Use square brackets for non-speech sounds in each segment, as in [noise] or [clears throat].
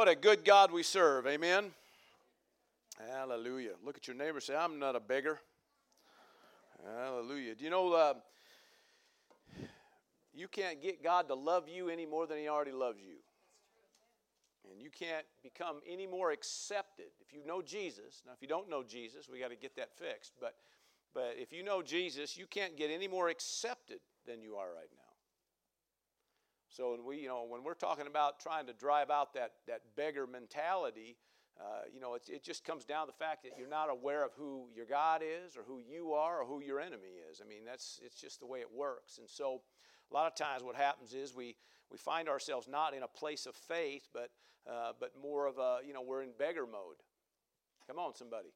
What a good God we serve. Amen. Hallelujah. Look at your neighbor say, I'm not a beggar. Hallelujah. Do you know uh, you can't get God to love you any more than He already loves you? And you can't become any more accepted if you know Jesus. Now, if you don't know Jesus, we got to get that fixed. But, but if you know Jesus, you can't get any more accepted than you are right now. So when we, you know, when we're talking about trying to drive out that, that beggar mentality, uh, you know, it just comes down to the fact that you're not aware of who your God is or who you are or who your enemy is. I mean, that's it's just the way it works. And so a lot of times what happens is we, we find ourselves not in a place of faith, but, uh, but more of a, you know, we're in beggar mode. Come on, somebody.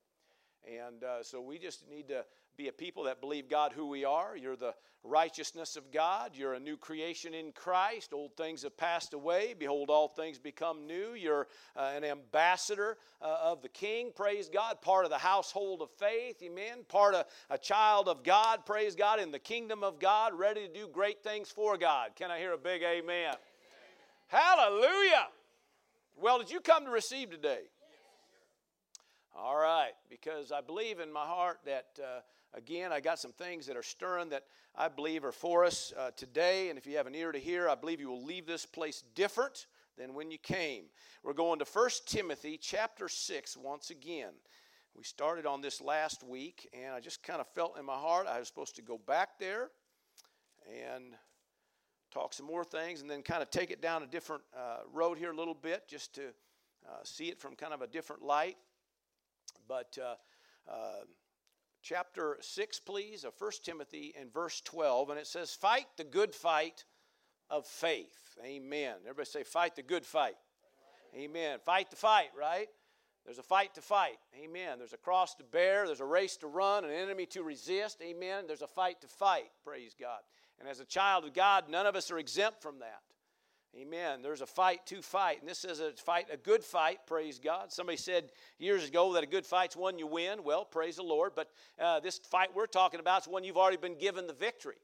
And uh, so we just need to be a people that believe God who we are. You're the righteousness of God. You're a new creation in Christ. Old things have passed away. Behold, all things become new. You're uh, an ambassador uh, of the King. Praise God. Part of the household of faith. Amen. Part of a child of God. Praise God. In the kingdom of God, ready to do great things for God. Can I hear a big amen? amen. Hallelujah. Well, did you come to receive today? All right, because I believe in my heart that, uh, again, I got some things that are stirring that I believe are for us uh, today. And if you have an ear to hear, I believe you will leave this place different than when you came. We're going to 1 Timothy chapter 6 once again. We started on this last week, and I just kind of felt in my heart I was supposed to go back there and talk some more things and then kind of take it down a different uh, road here a little bit just to uh, see it from kind of a different light. But uh, uh, chapter 6, please, of 1 Timothy and verse 12, and it says, Fight the good fight of faith. Amen. Everybody say, Fight the good fight. Amen. Fight the fight, right? There's a fight to fight. Amen. There's a cross to bear. There's a race to run, an enemy to resist. Amen. There's a fight to fight. Praise God. And as a child of God, none of us are exempt from that. Amen. There's a fight to fight, and this is a fight, a good fight. Praise God. Somebody said years ago that a good fight's one you win. Well, praise the Lord. But uh, this fight we're talking about is one you've already been given the victory.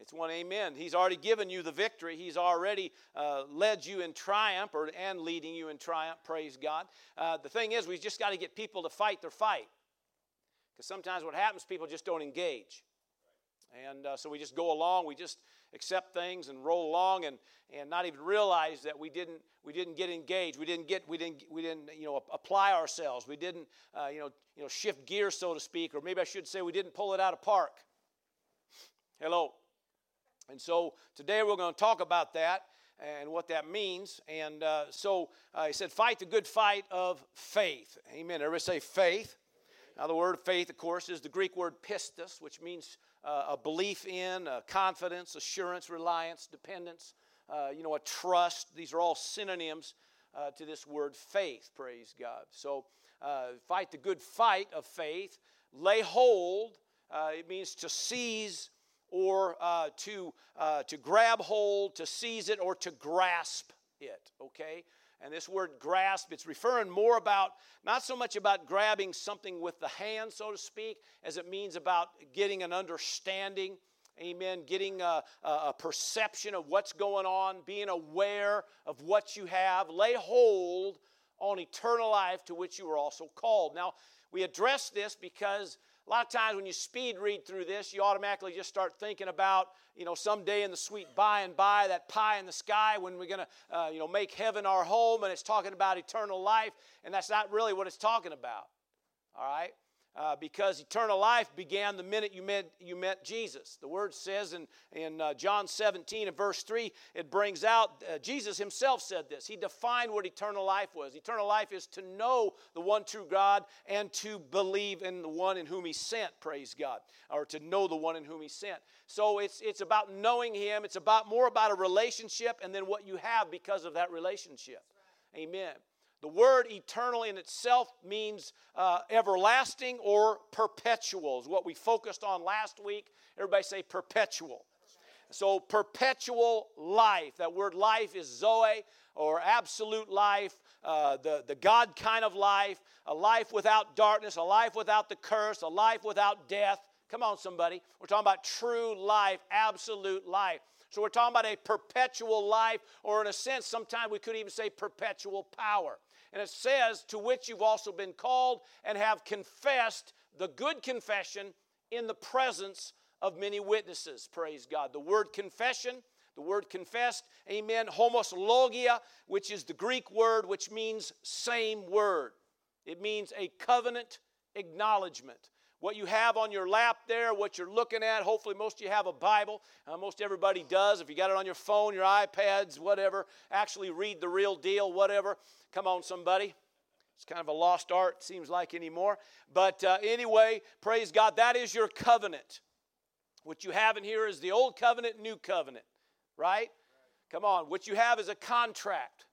It's one, amen. He's already given you the victory. He's already uh, led you in triumph or, and leading you in triumph. Praise God. Uh, the thing is, we just got to get people to fight their fight. Because sometimes what happens, people just don't engage. And uh, so we just go along, we just accept things and roll along and, and not even realize that we didn't, we didn't get engaged. We didn't, get, we didn't, we didn't you know, apply ourselves. We didn't uh, you know, you know, shift gears, so to speak, or maybe I should say we didn't pull it out of park. Hello. And so today we're going to talk about that and what that means. And uh, so uh, he said, fight the good fight of faith. Amen. Everybody say faith. Now, the word faith, of course, is the Greek word pistis, which means uh, a belief in, a confidence, assurance, reliance, dependence, uh, you know, a trust. These are all synonyms uh, to this word faith, praise God. So, uh, fight the good fight of faith. Lay hold, uh, it means to seize or uh, to, to grab hold, to seize it, or to grasp it, okay? And this word grasp, it's referring more about, not so much about grabbing something with the hand, so to speak, as it means about getting an understanding. Amen. Getting a, a, perception of what's going on, being aware of what you have. Lay hold on eternal life to which you were also called. Now, we address this because a lot of times when you speed read through this, you automatically just start thinking about, you know, someday in the sweet by and by, that pie in the sky when we're going to, uh, you know, make heaven our home, and it's talking about eternal life, and that's not really what it's talking about. All right? Uh, because eternal life began the minute you met, you met Jesus. The word says in, in uh, John 17 and verse 3, it brings out, uh, Jesus himself said this. He defined what eternal life was. Eternal life is to know the one true God and to believe in the one in whom he sent, praise God, or to know the one in whom he sent. So it's, it's about knowing him, it's about more about a relationship and then what you have because of that relationship. Amen. The word eternal in itself means uh, everlasting or perpetual, is what we focused on last week. Everybody say perpetual. So, perpetual life. That word life is Zoe or absolute life, uh, the, the God kind of life, a life without darkness, a life without the curse, a life without death. Come on, somebody. We're talking about true life, absolute life. So we're talking about a perpetual life, or in a sense, sometimes we could even say perpetual power. And it says, to which you've also been called and have confessed the good confession in the presence of many witnesses. Praise God. The word confession, the word confessed, amen, homologia, which is the Greek word which means same word. It means a covenant acknowledgement. What you have on your lap there, what you're looking at, hopefully most of you have a Bible. Uh, most everybody does. If you got it on your phone, your iPads, whatever, actually read the real deal, whatever. Come on, somebody. It's kind of a lost art, seems like anymore. But uh, anyway, praise God, that is your covenant. What you have in here is the old covenant, new covenant, right? Come on. What you have is a contract,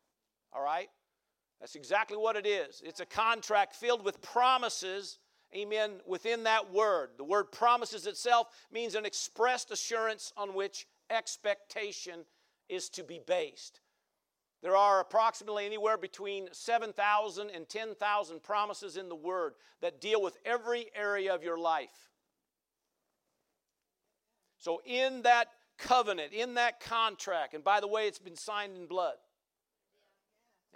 all right? That's exactly what it is. It's a contract filled with promises, amen, within that word. The word promises itself means an expressed assurance on which expectation is to be based. There are approximately anywhere between 7,000 and 10,000 promises in the Word that deal with every area of your life. So, in that covenant, in that contract, and by the way, it's been signed in blood.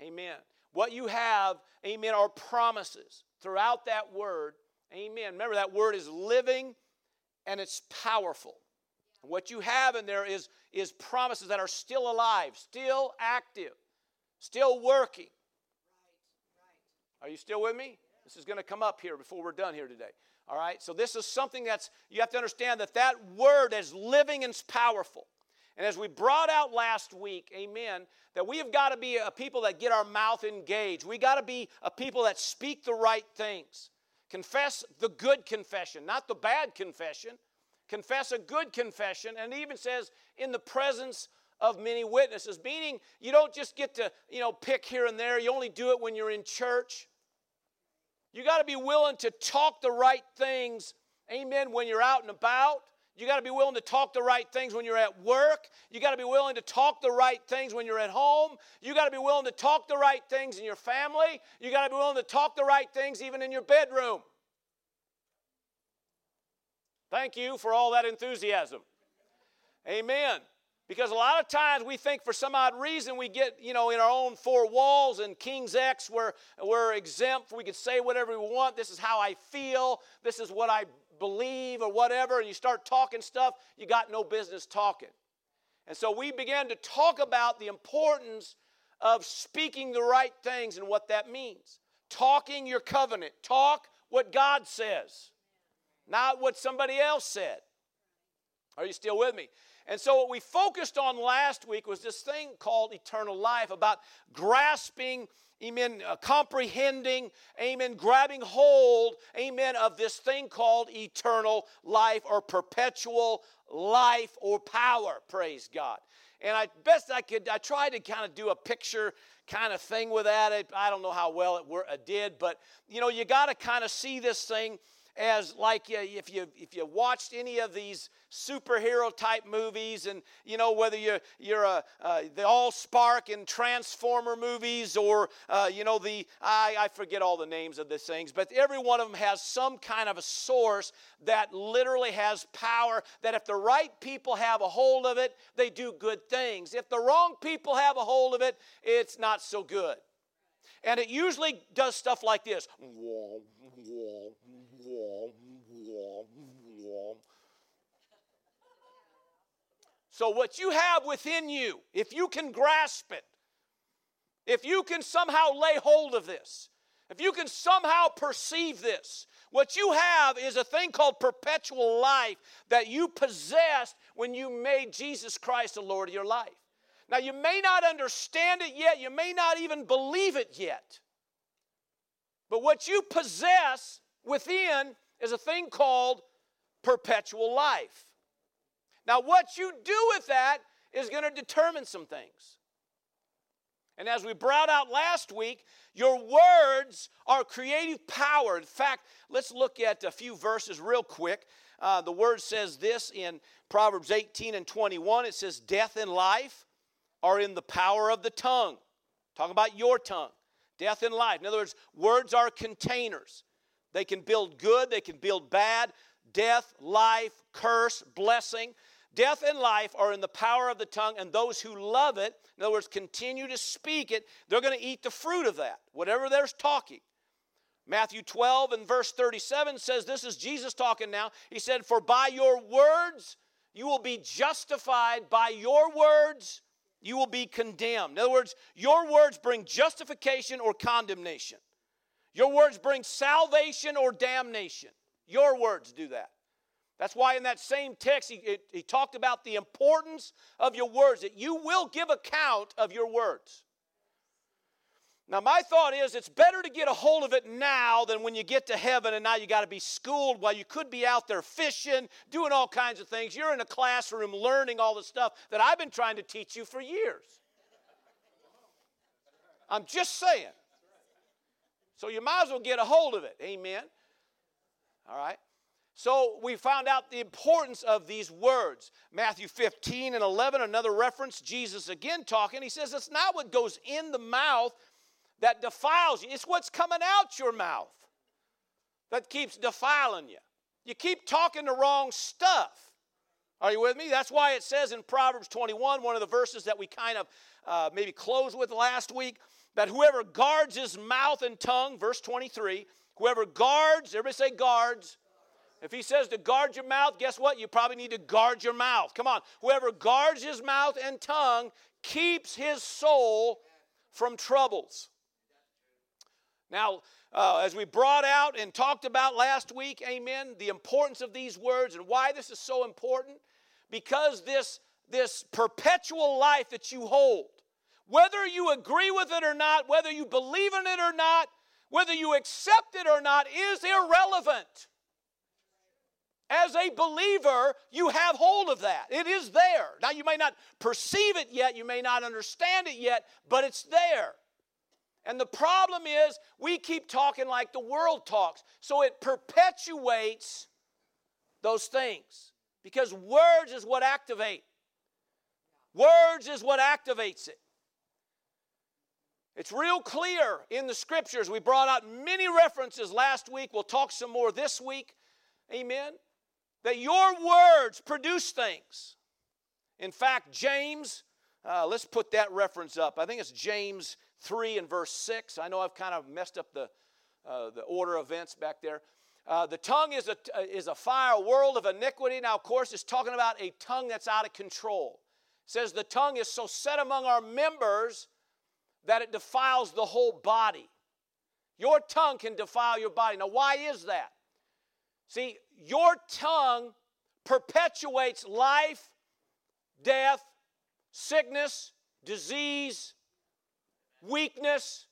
Amen. What you have, amen, are promises throughout that word. Amen. Remember, that word is living and it's powerful. What you have in there is, is promises that are still alive, still active, still working. Are you still with me? This is going to come up here before we're done here today. All right? So this is something that's, you have to understand that that word is living and it's powerful. And as we brought out last week, amen, that we have got to be a people that get our mouth engaged. We got to be a people that speak the right things. Confess the good confession, not the bad confession. Confess a good confession. And it even says, in the presence of many witnesses, meaning you don't just get to, you know, pick here and there. You only do it when you're in church. You got to be willing to talk the right things, amen, when you're out and about. You got to be willing to talk the right things when you're at work. You got to be willing to talk the right things when you're at home. You got to be willing to talk the right things in your family. You got to be willing to talk the right things even in your bedroom. Thank you for all that enthusiasm. Amen. Because a lot of times we think for some odd reason we get, you know, in our own four walls and King's X, we're, we're exempt. We can say whatever we want. This is how I feel. This is what I believe or whatever. And you start talking stuff you got no business talking. And so we began to talk about the importance of speaking the right things and what that means. Talking your covenant. Talk what God says, not what somebody else said. Are you still with me? And so, what we focused on last week was this thing called eternal life about grasping, amen, uh, comprehending, amen, grabbing hold, amen, of this thing called eternal life or perpetual life or power. Praise God. And I best I could, I tried to kind of do a picture kind of thing with that. I don't know how well it, it did, but you know, you got to kind of see this thing as like if you if you watched any of these superhero type movies and you know whether you're you're a uh, the AllSpark and Transformer movies or uh, you know the I, I forget all the names of the things but every one of them has some kind of a source that literally has power that if the right people have a hold of it they do good things. If the wrong people have a hold of it it's not so good. And it usually does stuff like this so, what you have within you, if you can grasp it, if you can somehow lay hold of this, if you can somehow perceive this, what you have is a thing called perpetual life that you possessed when you made Jesus Christ the Lord of your life. Now, you may not understand it yet, you may not even believe it yet, but what you possess within is a thing called perpetual life. Now, what you do with that is going to determine some things. And as we brought out last week, your words are creative power. In fact, let's look at a few verses real quick. Uh, the word says this in Proverbs 18 and 21 it says, Death and life are in the power of the tongue. Talking about your tongue. Death and life. In other words, words are containers. They can build good, they can build bad, death, life, curse, blessing. Death and life are in the power of the tongue, and those who love it, in other words, continue to speak it, they're going to eat the fruit of that, whatever they're talking. Matthew 12 and verse 37 says, This is Jesus talking now. He said, For by your words you will be justified, by your words you will be condemned. In other words, your words bring justification or condemnation. Your words bring salvation or damnation. Your words do that. That's why in that same text he, he talked about the importance of your words, that you will give account of your words. Now, my thought is it's better to get a hold of it now than when you get to heaven and now you got to be schooled while you could be out there fishing, doing all kinds of things. You're in a classroom learning all the stuff that I've been trying to teach you for years. I'm just saying. So you might as well get a hold of it. Amen. All right. So we found out the importance of these words. Matthew 15 and 11, another reference, Jesus again talking. He says, It's not what goes in the mouth that defiles you, it's what's coming out your mouth that keeps defiling you. You keep talking the wrong stuff. Are you with me? That's why it says in Proverbs 21, one of the verses that we kind of uh, maybe closed with last week, that whoever guards his mouth and tongue, verse 23, whoever guards, everybody say guards, if he says to guard your mouth, guess what? You probably need to guard your mouth. Come on. Whoever guards his mouth and tongue keeps his soul from troubles. Now, uh, as we brought out and talked about last week, amen, the importance of these words and why this is so important, because this, this perpetual life that you hold, whether you agree with it or not, whether you believe in it or not, whether you accept it or not, is irrelevant. As a believer, you have hold of that. It is there. Now, you may not perceive it yet, you may not understand it yet, but it's there. And the problem is, we keep talking like the world talks. So it perpetuates those things. Because words is what activate. Words is what activates it. It's real clear in the scriptures. We brought out many references last week. We'll talk some more this week. Amen that your words produce things. In fact, James, uh, let's put that reference up. I think it's James 3 and verse 6. I know I've kind of messed up the, uh, the order of events back there. Uh, the tongue is a, uh, is a fire, a world of iniquity. Now, of course, it's talking about a tongue that's out of control. It says the tongue is so set among our members that it defiles the whole body. Your tongue can defile your body. Now, why is that? See, your tongue perpetuates life, death, sickness, disease, weakness.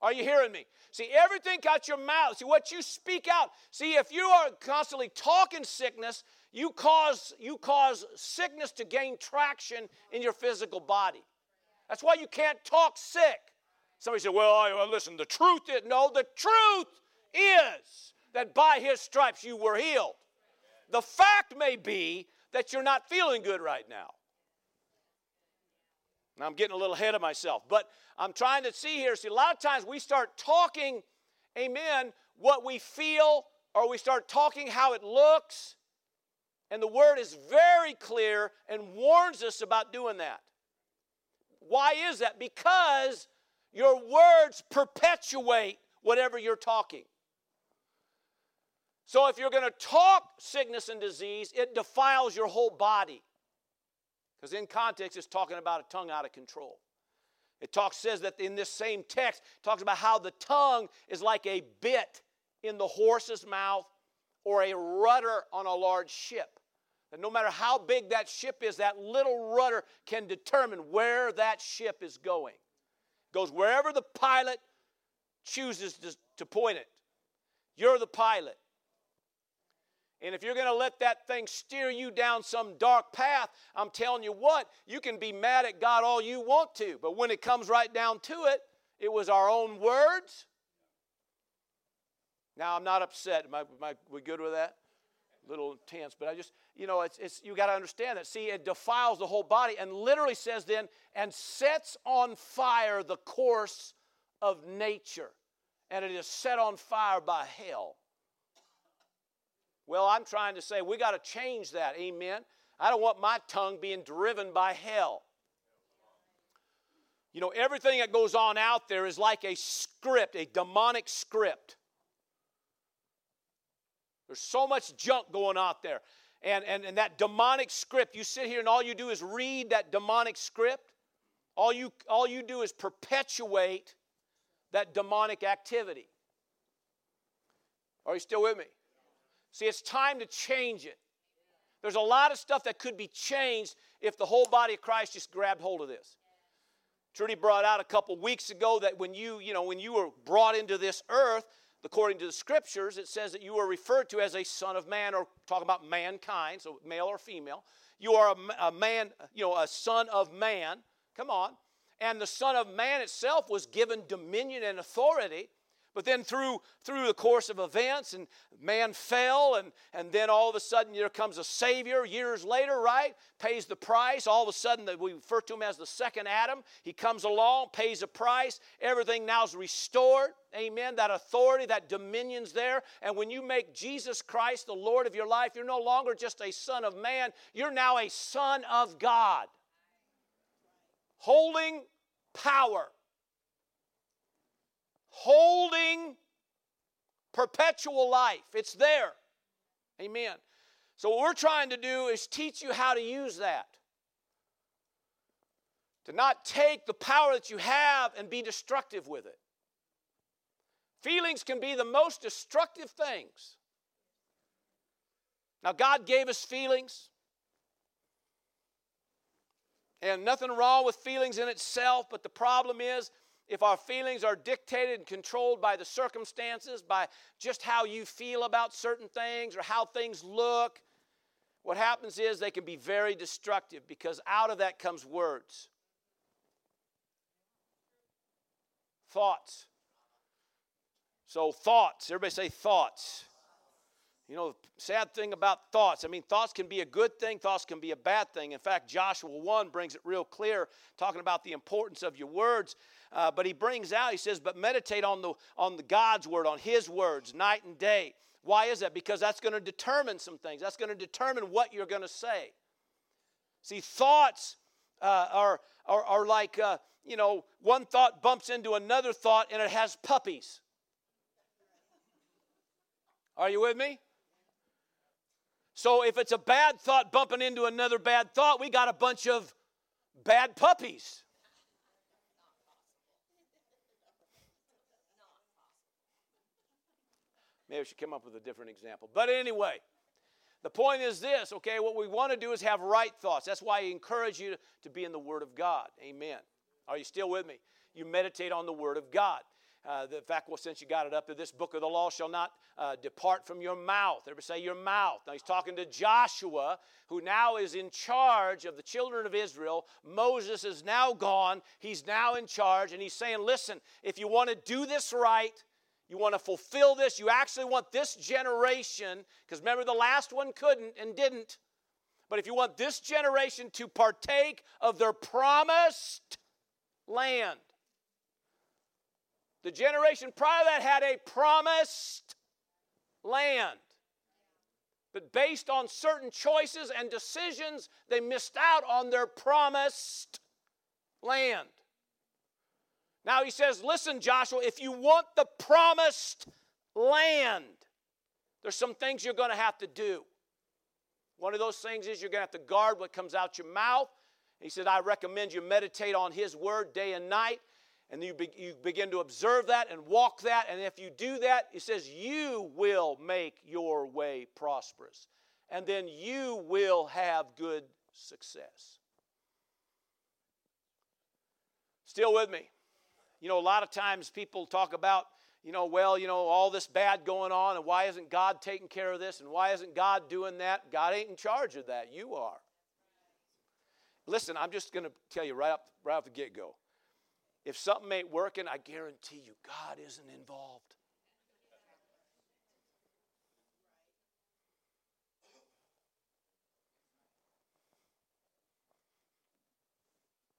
Are you hearing me? See, everything got your mouth. See, what you speak out. See, if you are constantly talking sickness, you cause, you cause sickness to gain traction in your physical body. That's why you can't talk sick. Somebody said, Well, I, well listen, the truth is, no, the truth is that by his stripes you were healed. The fact may be that you're not feeling good right now. Now, I'm getting a little ahead of myself, but I'm trying to see here. See, a lot of times we start talking, amen, what we feel, or we start talking how it looks, and the word is very clear and warns us about doing that. Why is that? Because your words perpetuate whatever you're talking. So if you're going to talk sickness and disease, it defiles your whole body. Because in context, it's talking about a tongue out of control. It talks says that in this same text, talks about how the tongue is like a bit in the horse's mouth or a rudder on a large ship. That no matter how big that ship is, that little rudder can determine where that ship is going. It goes wherever the pilot chooses to, to point it. You're the pilot. And if you're going to let that thing steer you down some dark path, I'm telling you what, you can be mad at God all you want to. But when it comes right down to it, it was our own words. Now, I'm not upset. Am I, am I we good with that? Little intense, but I just, you know, it's, it's you got to understand that. See, it defiles the whole body and literally says then, and sets on fire the course of nature. And it is set on fire by hell. Well, I'm trying to say we got to change that. Amen. I don't want my tongue being driven by hell. You know, everything that goes on out there is like a script, a demonic script. There's so much junk going out there. And, and, and that demonic script, you sit here and all you do is read that demonic script. All you, all you do is perpetuate that demonic activity. Are you still with me? See, it's time to change it. There's a lot of stuff that could be changed if the whole body of Christ just grabbed hold of this. Trudy brought out a couple weeks ago that when you, you know, when you were brought into this earth, according to the scriptures, it says that you are referred to as a son of man, or talking about mankind, so male or female. You are a, a man, you know, a son of man. Come on. And the son of man itself was given dominion and authority but then through, through the course of events, and man fell, and, and then all of a sudden there comes a Savior years later, right? Pays the price. All of a sudden that we refer to him as the second Adam. He comes along, pays a price. Everything now is restored. Amen. That authority, that dominion's there. And when you make Jesus Christ the Lord of your life, you're no longer just a son of man, you're now a son of God. Holding power holding perpetual life. It's there. Amen. So, what we're trying to do is teach you how to use that. To not take the power that you have and be destructive with it. Feelings can be the most destructive things. Now, God gave us feelings. And nothing wrong with feelings in itself, but the problem is if our feelings are dictated and controlled by the circumstances, by just how you feel about certain things or how things look, what happens is they can be very destructive because out of that comes words. Thoughts. So, thoughts. Everybody say thoughts. You know, the sad thing about thoughts, I mean, thoughts can be a good thing, thoughts can be a bad thing. In fact, Joshua 1 brings it real clear, talking about the importance of your words. Uh, but he brings out, he says, but meditate on the, on the God's word, on his words, night and day. Why is that? Because that's going to determine some things. That's going to determine what you're going to say. See, thoughts uh, are, are, are like, uh, you know, one thought bumps into another thought and it has puppies. Are you with me? So if it's a bad thought bumping into another bad thought, we got a bunch of bad puppies. Maybe I should come up with a different example. But anyway, the point is this, okay? What we want to do is have right thoughts. That's why I encourage you to be in the Word of God. Amen. Are you still with me? You meditate on the Word of God. Uh, the fact, well, since you got it up to this book of the law shall not uh, depart from your mouth. Everybody say your mouth. Now he's talking to Joshua, who now is in charge of the children of Israel. Moses is now gone. He's now in charge, and he's saying, listen, if you want to do this right, you want to fulfill this, you actually want this generation, because remember the last one couldn't and didn't. But if you want this generation to partake of their promised land, the generation prior to that had a promised land. But based on certain choices and decisions, they missed out on their promised land. Now he says, Listen, Joshua, if you want the promised land, there's some things you're going to have to do. One of those things is you're going to have to guard what comes out your mouth. He said, I recommend you meditate on his word day and night and you, be, you begin to observe that and walk that. And if you do that, it says you will make your way prosperous. And then you will have good success. Still with me? You know, a lot of times people talk about, you know, well, you know, all this bad going on, and why isn't God taking care of this, and why isn't God doing that? God ain't in charge of that. You are. Listen, I'm just going to tell you right up, right off the get go. If something ain't working, I guarantee you God isn't involved.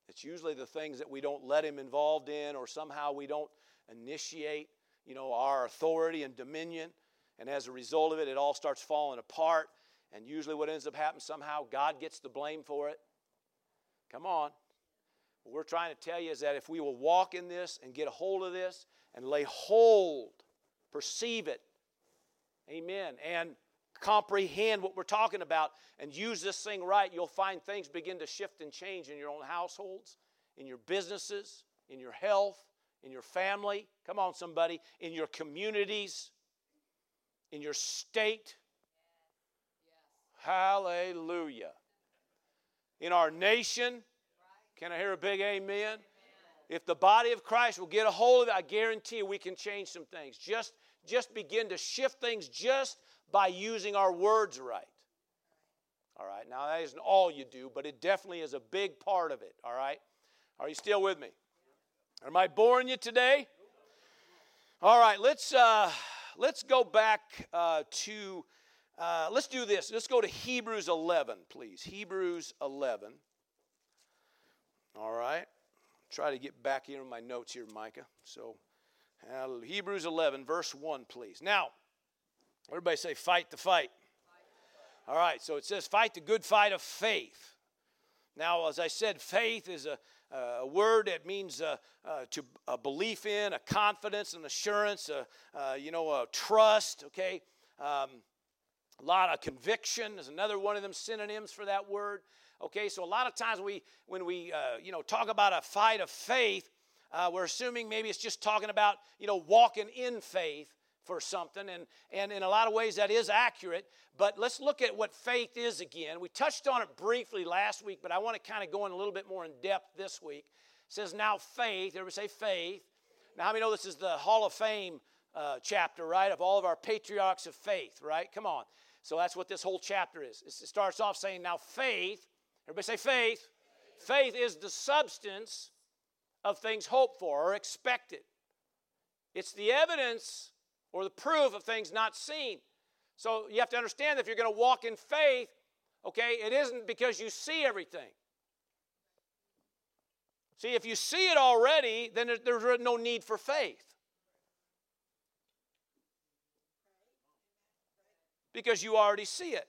It's usually the things that we don't let him involved in or somehow we don't initiate, you know, our authority and dominion. And as a result of it, it all starts falling apart. And usually, what ends up happening somehow, God gets the blame for it. Come on. What we're trying to tell you is that if we will walk in this and get a hold of this and lay hold, perceive it, amen, and comprehend what we're talking about and use this thing right, you'll find things begin to shift and change in your own households, in your businesses, in your health, in your family. Come on, somebody, in your communities, in your state. Hallelujah. In our nation. Can I hear a big amen? If the body of Christ will get a hold of it, I guarantee we can change some things. Just, just begin to shift things just by using our words right. All right, now that isn't all you do, but it definitely is a big part of it. All right, are you still with me? Am I boring you today? All right, let's uh, let's go back uh, to uh, let's do this. Let's go to Hebrews 11, please. Hebrews 11. All right, try to get back here in my notes here, Micah. So, Hebrews 11, verse 1, please. Now, Everybody say, fight the fight. All right, so it says, fight the good fight of faith. Now, as I said, faith is a, a word that means uh, uh, to a belief in, a confidence, an assurance, a, uh, you know, a trust, okay? Um, a lot of conviction is another one of them synonyms for that word. Okay, so a lot of times we, when we, uh, you know, talk about a fight of faith, uh, we're assuming maybe it's just talking about, you know, walking in faith for something, and, and in a lot of ways that is accurate. But let's look at what faith is again. We touched on it briefly last week, but I want to kind of go in a little bit more in depth this week. It says, Now faith, everybody say faith. Now, how many know this is the Hall of Fame uh, chapter, right, of all of our patriarchs of faith, right? Come on. So that's what this whole chapter is. It starts off saying, Now faith, everybody say faith. Faith is the substance of things hoped for or expected. It's the evidence or the proof of things not seen. So you have to understand that if you're going to walk in faith, okay, it isn't because you see everything. See, if you see it already, then there's no need for faith. Because you already see it.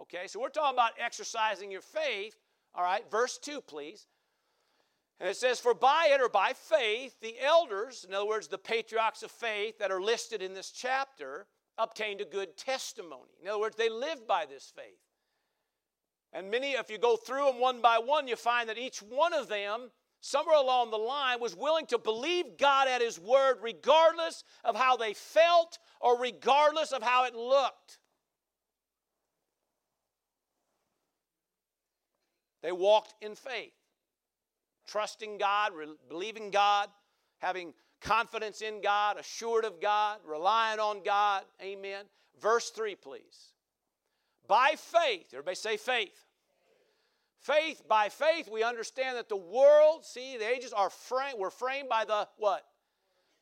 Okay, so we're talking about exercising your faith. All right, verse 2, please. And it says, For by it or by faith, the elders, in other words, the patriarchs of faith that are listed in this chapter, obtained a good testimony. In other words, they lived by this faith. And many, if you go through them one by one, you find that each one of them, somewhere along the line, was willing to believe God at His word, regardless of how they felt or regardless of how it looked. They walked in faith trusting God, re- believing God, having confidence in God, assured of God, relying on God. Amen. Verse 3, please. By faith, everybody say faith. Faith, by faith, we understand that the world, see, the ages are framed, were framed by the what?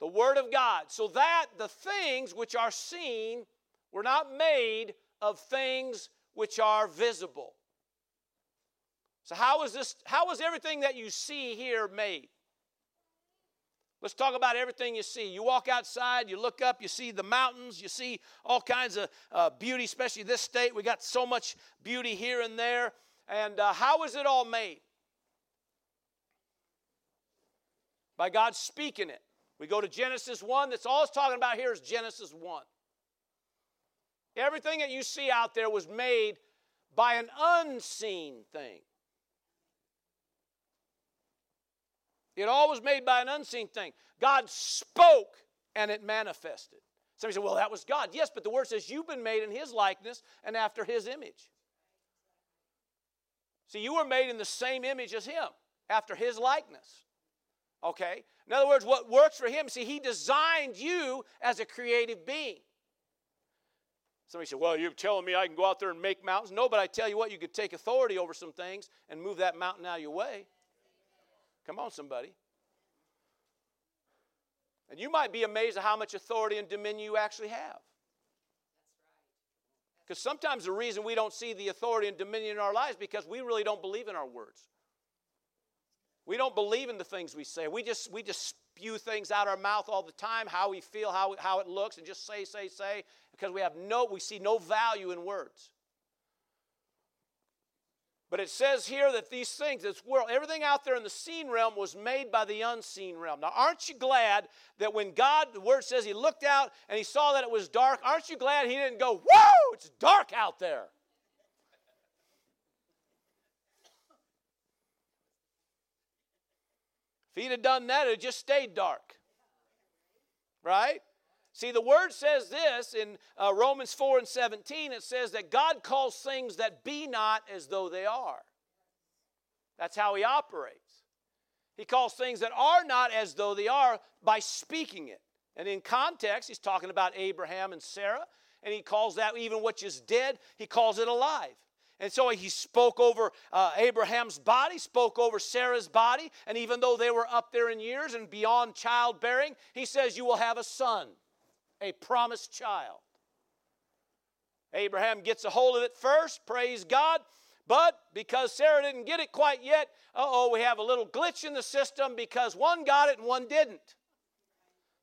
The Word of God. So that the things which are seen were not made of things which are visible. So, how is this, how is everything that you see here made? Let's talk about everything you see. You walk outside, you look up, you see the mountains, you see all kinds of uh, beauty, especially this state. We got so much beauty here and there. And uh, how is it all made? By God speaking it. We go to Genesis 1. That's all it's talking about here is Genesis 1. Everything that you see out there was made by an unseen thing. It all was made by an unseen thing. God spoke and it manifested. Somebody said, well, that was God. Yes, but the word says you've been made in his likeness and after his image. See, you were made in the same image as him, after his likeness. Okay? In other words, what works for him, see, he designed you as a creative being. Somebody said, Well, you're telling me I can go out there and make mountains? No, but I tell you what, you could take authority over some things and move that mountain out of your way. Come on, somebody. And you might be amazed at how much authority and dominion you actually have. Because sometimes the reason we don't see the authority and dominion in our lives because we really don't believe in our words. We don't believe in the things we say. We just, we just spew things out our mouth all the time, how we feel, how, how it looks, and just say, say, say, because we have no, we see no value in words. But it says here that these things, this world, everything out there in the seen realm was made by the unseen realm. Now, aren't you glad that when God, the word says he looked out and he saw that it was dark, aren't you glad he didn't go, Whoa, it's dark out there? If he'd have done that, it just stayed dark. Right? See, the word says this in uh, Romans 4 and 17 it says that God calls things that be not as though they are. That's how he operates. He calls things that are not as though they are by speaking it. And in context, he's talking about Abraham and Sarah, and he calls that even which is dead, he calls it alive. And so he spoke over uh, Abraham's body, spoke over Sarah's body, and even though they were up there in years and beyond childbearing, he says, You will have a son, a promised child. Abraham gets a hold of it first, praise God. But because Sarah didn't get it quite yet, oh, we have a little glitch in the system because one got it and one didn't.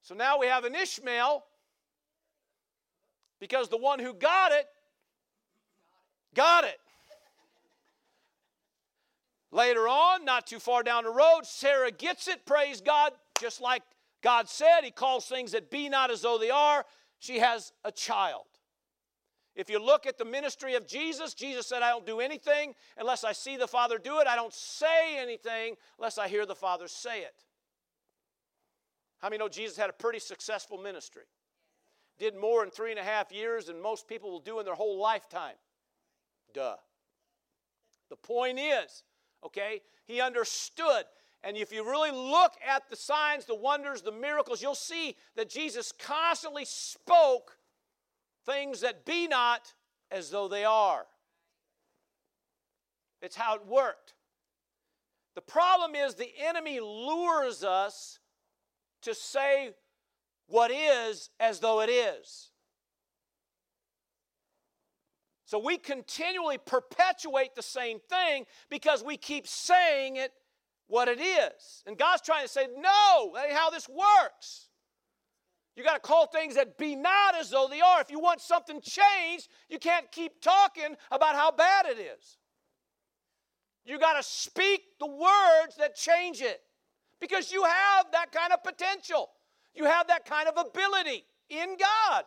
So now we have an Ishmael because the one who got it got it. Later on, not too far down the road, Sarah gets it, praise God, just like God said. He calls things that be not as though they are. She has a child. If you look at the ministry of Jesus, Jesus said, I don't do anything unless I see the Father do it. I don't say anything unless I hear the Father say it. How many know Jesus had a pretty successful ministry? Did more in three and a half years than most people will do in their whole lifetime. Duh. The point is, okay? He understood. And if you really look at the signs, the wonders, the miracles, you'll see that Jesus constantly spoke things that be not as though they are. It's how it worked. The problem is the enemy lures us to say what is as though it is. So we continually perpetuate the same thing because we keep saying it what it is. And God's trying to say, no, that ain't how this works. You got to call things that be not as though they are. If you want something changed, you can't keep talking about how bad it is. You got to speak the words that change it because you have that kind of potential. You have that kind of ability in God.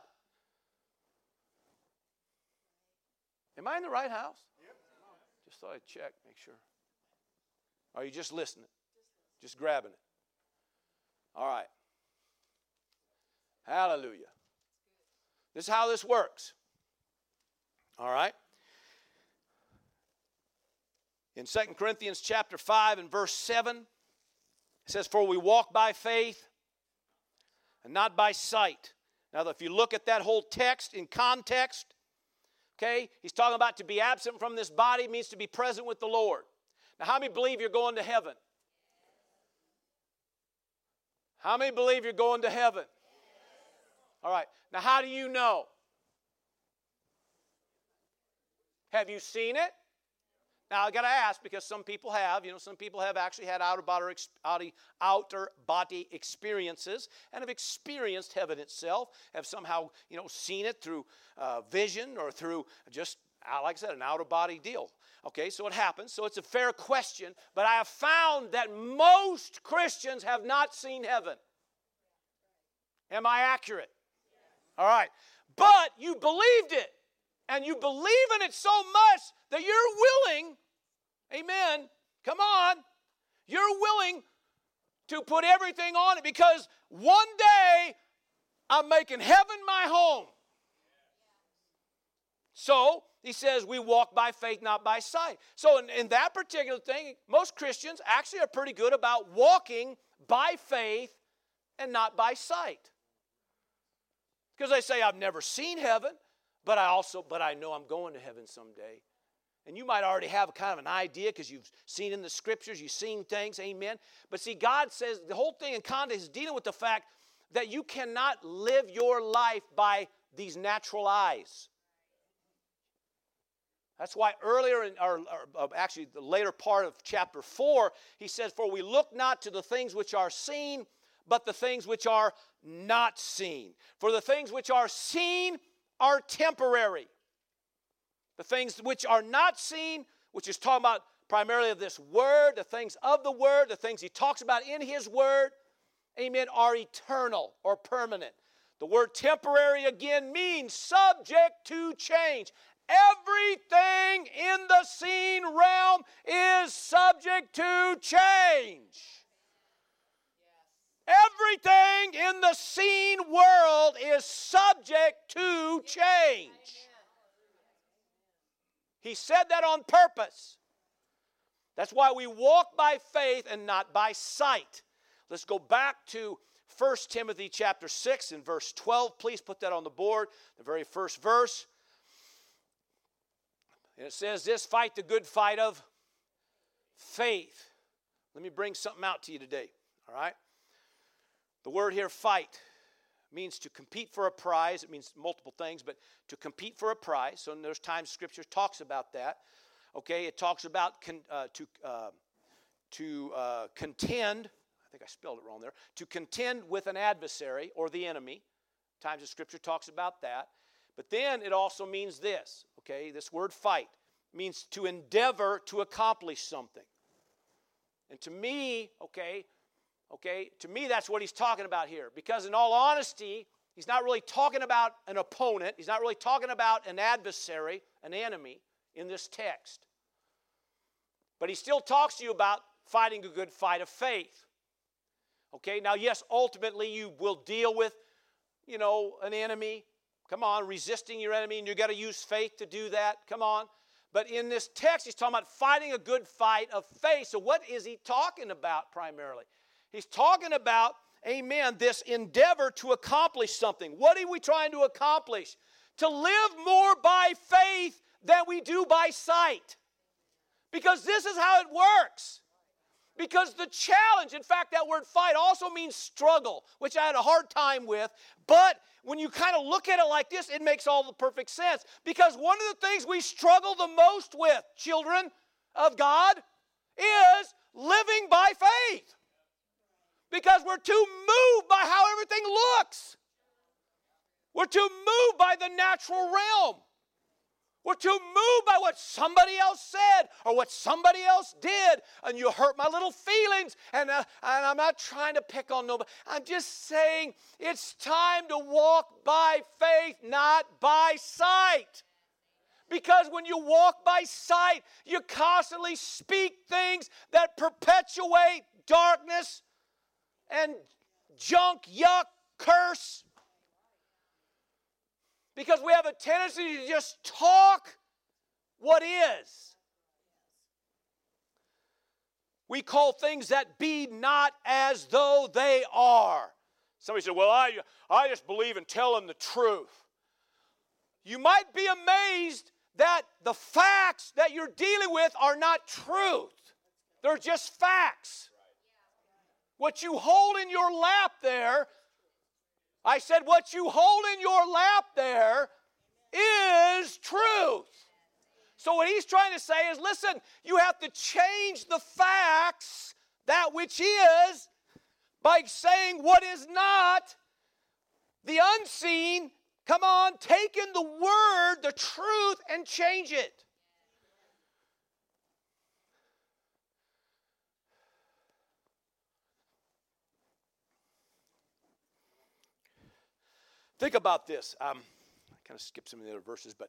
Am I in the right house? Yep. Just thought I'd check, make sure. Are you just listening? Just grabbing it. All right. Hallelujah. This is how this works. All right. In 2 Corinthians chapter 5 and verse 7, it says, For we walk by faith and not by sight. Now, if you look at that whole text in context, Okay? He's talking about to be absent from this body means to be present with the Lord. Now, how many believe you're going to heaven? How many believe you're going to heaven? All right. Now, how do you know? Have you seen it? Now I got to ask because some people have, you know, some people have actually had outer body, outer body experiences and have experienced heaven itself, have somehow, you know, seen it through uh, vision or through just, like I said, an out of body deal. Okay, so it happens. So it's a fair question, but I have found that most Christians have not seen heaven. Am I accurate? All right. But you believed it and you believe in it so much that you're willing, amen, come on, you're willing to put everything on it because one day I'm making heaven my home. So, he says we walk by faith, not by sight. So, in, in, that particular thing, most Christians actually are pretty good about walking by faith and not by sight. Because they say, I've never seen heaven, but I also, but I know I'm going to heaven someday. And you might already have kind of an idea because you've seen in the scriptures, you've seen things, amen. But see, God says the whole thing in context is dealing with the fact that you cannot live your life by these natural eyes. That's why earlier, in, or, or, uh, actually the later part of chapter 4, he says, For we look not to the things which are seen, but the things which are not seen. For the things which are seen are temporary. The things which are not seen, which is talking about primarily of this word, the things of the word, the things he talks about in his word, amen, are eternal or permanent. The word temporary again means subject to change. Everything in the seen realm is subject to change. Everything in the seen world is subject to change. He said that on purpose. That's why we walk by faith and not by sight. Let's go back to 1 Timothy chapter 6 and verse 12. Please put that on the board, the very first verse. And it says this fight the good fight of faith. Let me bring something out to you today, all right? The word here, fight, means to compete for a prize. It means multiple things, but to compete for a prize. So there's times Scripture talks about that. Okay, it talks about con, uh, to, uh, to uh, contend. I think I spelled it wrong there. To contend with an adversary or the enemy. Times the Scripture talks about that. But then it also means this, okay? This word fight means to endeavor to accomplish something. And to me, okay, okay, to me that's what he's talking about here. Because in all honesty, he's not really talking about an opponent, he's not really talking about an adversary, an enemy in this text. But he still talks to you about fighting a good fight of faith. Okay, now, yes, ultimately you will deal with, you know, an enemy, Come on, resisting your enemy, and you got to use faith to do that. Come on. But in this text, he's talking about fighting a good fight of faith. So, what is he talking about primarily? He's talking about, amen, this endeavor to accomplish something. What are we trying to accomplish? To live more by faith than we do by sight. Because this is how it works. Because the challenge, in fact, that word fight also means struggle, which I had a hard time with. But when you kind of look at it like this, it makes all the perfect sense. Because one of the things we struggle the most with, children of God, is living by faith. Because we're too moved by how everything looks. We're too moved by the natural realm. We're too moved by what somebody else said or what somebody else did, and you hurt my little feelings. And, uh, and I'm not trying to pick on nobody. I'm just saying it's time to walk by faith, not by sight. Because when you walk by sight, you constantly speak things that perpetuate darkness and junk, yuck, curse, because we have a tendency to just talk what is. We call things that be not as though they are. Somebody said, Well, I, I just believe in telling the truth. You might be amazed that the facts that you're dealing with are not truth, they're just facts. What you hold in your lap there I said, what you hold in your lap there is truth. So, what he's trying to say is listen, you have to change the facts, that which is, by saying what is not, the unseen. Come on, take in the word, the truth, and change it. Think about this. Um, I kind of skipped some of the other verses, but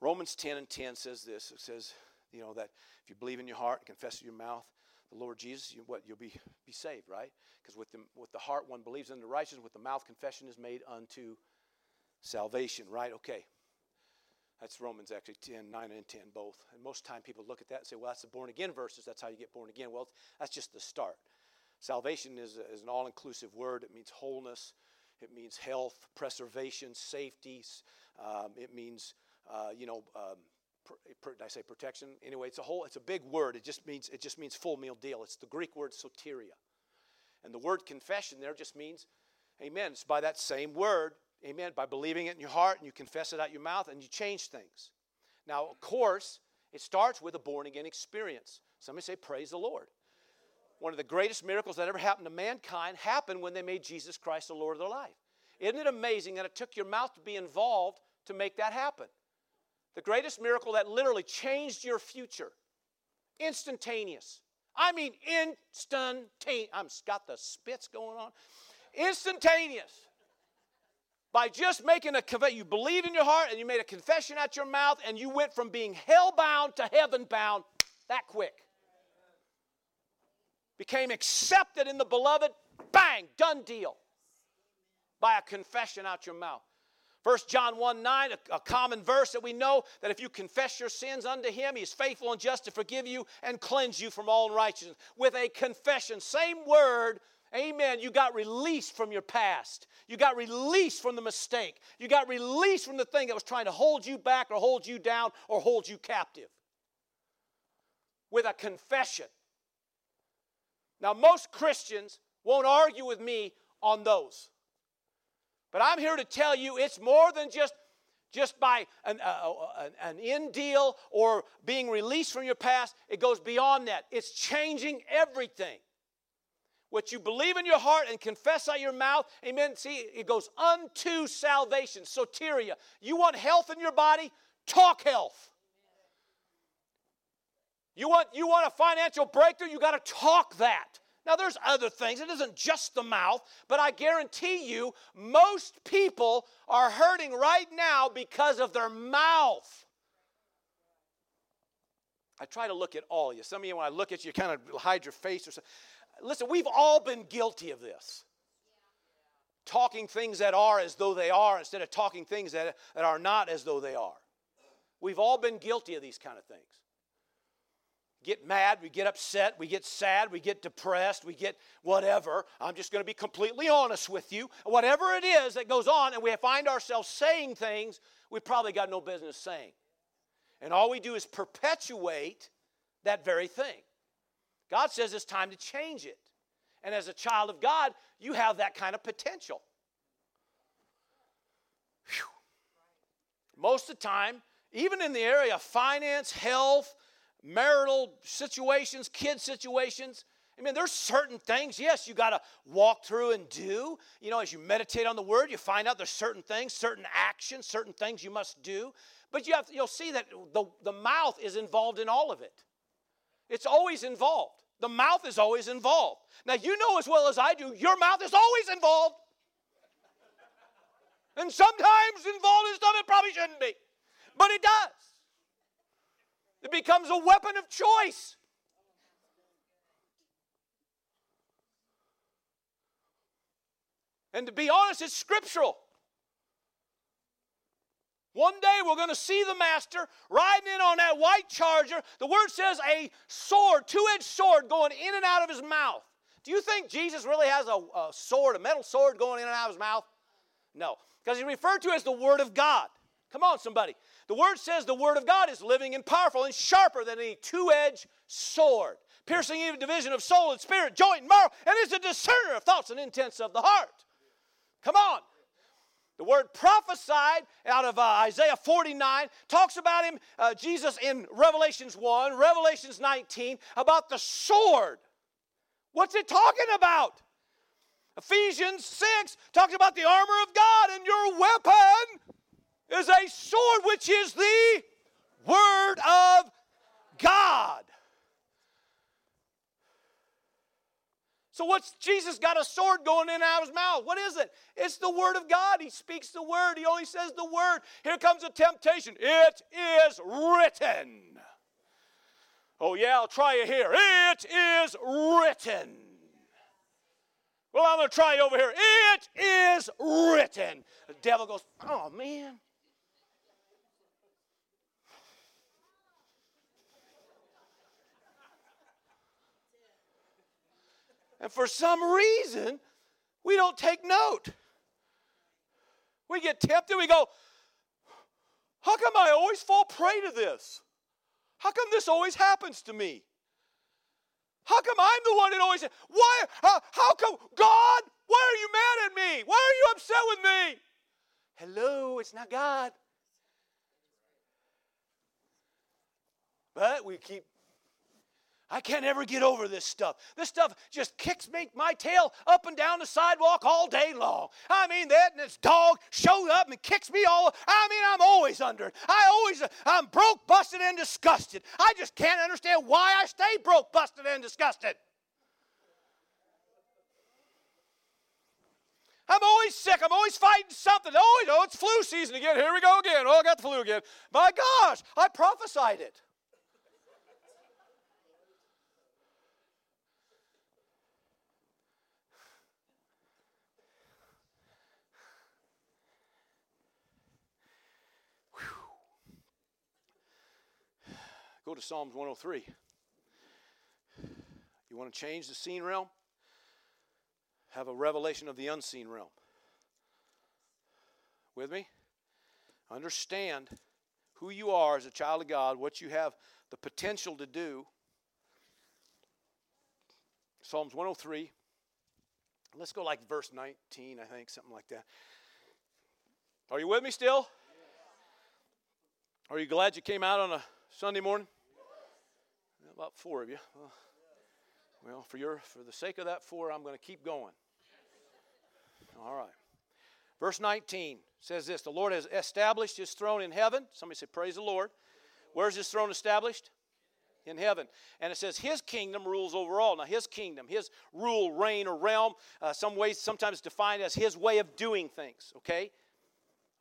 Romans 10 and 10 says this. It says, you know, that if you believe in your heart and confess with your mouth the Lord Jesus, you, what you'll be be saved, right? Because with the with the heart one believes unto righteousness, with the mouth confession is made unto salvation, right? Okay. That's Romans actually 10, 9 and 10, both. And most time people look at that and say, well, that's the born again verses. That's how you get born again. Well, that's just the start. Salvation is, is an all inclusive word. It means wholeness, it means health, preservation, safety. Um, it means, uh, you know, um, did I say protection? Anyway, it's a whole. It's a big word. It just means it just means full meal deal. It's the Greek word soteria, and the word confession there just means, Amen. It's by that same word, Amen. By believing it in your heart and you confess it out your mouth and you change things. Now, of course, it starts with a born again experience. Somebody say, Praise the Lord. One of the greatest miracles that ever happened to mankind happened when they made Jesus Christ the Lord of their life. Isn't it amazing that it took your mouth to be involved to make that happen? The greatest miracle that literally changed your future. Instantaneous. I mean, instantaneous. I'm got the spits going on. Instantaneous. By just making a confession, you believed in your heart and you made a confession at your mouth, and you went from being hell bound to heaven bound that quick. Became accepted in the beloved, bang, done deal. By a confession out your mouth. 1 John 1 9, a, a, common verse that we know that if you confess your sins unto him, he is faithful and just to forgive you and cleanse you from all unrighteousness. With a confession, same word, amen, you got released from your past. You got released from the mistake. You got released from the thing that was trying to hold you back or hold you down or hold you captive. With a confession. Now, most Christians won't argue with me on those. But I'm here to tell you it's more than just just by an, uh, an end deal or being released from your past. It goes beyond that. It's changing everything. What you believe in your heart and confess out your mouth, amen. See, it goes unto salvation, soteria. You want health in your body? Talk health. You want, you want a financial breakthrough? You got to talk that. Now, there's other things. It isn't just the mouth, but I guarantee you, most people are hurting right now because of their mouth. I try to look at all of you. Some of you, when I look at you, you kind of hide your face or something. Listen, we've all been guilty of this. Talking things that are as though they are instead of talking things that, that are not as though they are. We've all been guilty of these kind of things get mad, we get upset, we get sad, we get depressed, we get whatever. I'm just going to be completely honest with you. Whatever it is that goes on, and we find ourselves saying things we probably got no business saying. And all we do is perpetuate that very thing. God says it's time to change it. And as a child of God, you have that kind of potential. Whew. Most of the time, even in the area of finance, health, marital situations, kid situations. I mean, there's certain things, yes, you got to walk through and do. You know, as you meditate on the word, you find out there's certain things, certain actions, certain things you must do. But you have, you'll see that the, the mouth is involved in all of it. It's always involved. The mouth is always involved. Now, you know as well as I do, your mouth is always involved. And sometimes involved in stuff it probably shouldn't be. But it does. It becomes a weapon of choice. And to be honest, it's scriptural. One day we're going to see the master riding in on that white charger. The word says a sword, two edged sword going in and out of his mouth. Do you think Jesus really has a, a, sword, a metal sword going in and out of his mouth? No, because he's referred to as the Word of God. Come on, somebody. The Word says the Word of God is living and powerful and sharper than any two edged sword, piercing even division of soul and spirit, joint and marrow, and is a discerner of thoughts and intents of the heart. Come on. The word prophesied out of uh, Isaiah 49 talks about him, uh, Jesus in Revelations 1, Revelations 19, about the sword. What's it talking about? Ephesians 6 talks about the armor of God and your weapon is a sword which is the Word of God. So, what's Jesus got a sword going in out of his mouth? What is it? It's the Word of God. He speaks the Word, he only says the Word. Here comes a temptation. It is written. Oh, yeah, I'll try it here. It is written. Well, I'm going to try it over here. It is written. The devil goes, Oh, man. And for some reason, we don't take note. We get tempted, we go, How come I always fall prey to this? How come this always happens to me? How come I'm the one that always, why, how, how come, God, why are you mad at me? Why are you upset with me? Hello, it's not God. But we keep I can't ever get over this stuff. This stuff just kicks me, my tail up and down the sidewalk all day long. I mean, that and this dog shows up and kicks me all. I mean, I'm always under it. I always, I'm broke, busted, and disgusted. I just can't understand why I stay broke, busted, and disgusted. I'm always sick. I'm always fighting something. Oh, you know, it's flu season again. Here we go again. Oh, I got the flu again. My gosh, I prophesied it. Go to Psalms 103. You want to change the seen realm? Have a revelation of the unseen realm. With me? Understand who you are as a child of God, what you have the potential to do. Psalms 103. Let's go like verse 19, I think, something like that. Are you with me still? Are you glad you came out on a Sunday morning? About four of you. Well, for your for the sake of that four, I'm going to keep going. All right. Verse 19 says this: The Lord has established His throne in heaven. Somebody say, "Praise the Lord." Where's His throne established? In heaven. And it says His kingdom rules over all. Now, His kingdom, His rule, reign, or realm, uh, some ways sometimes defined as His way of doing things. Okay.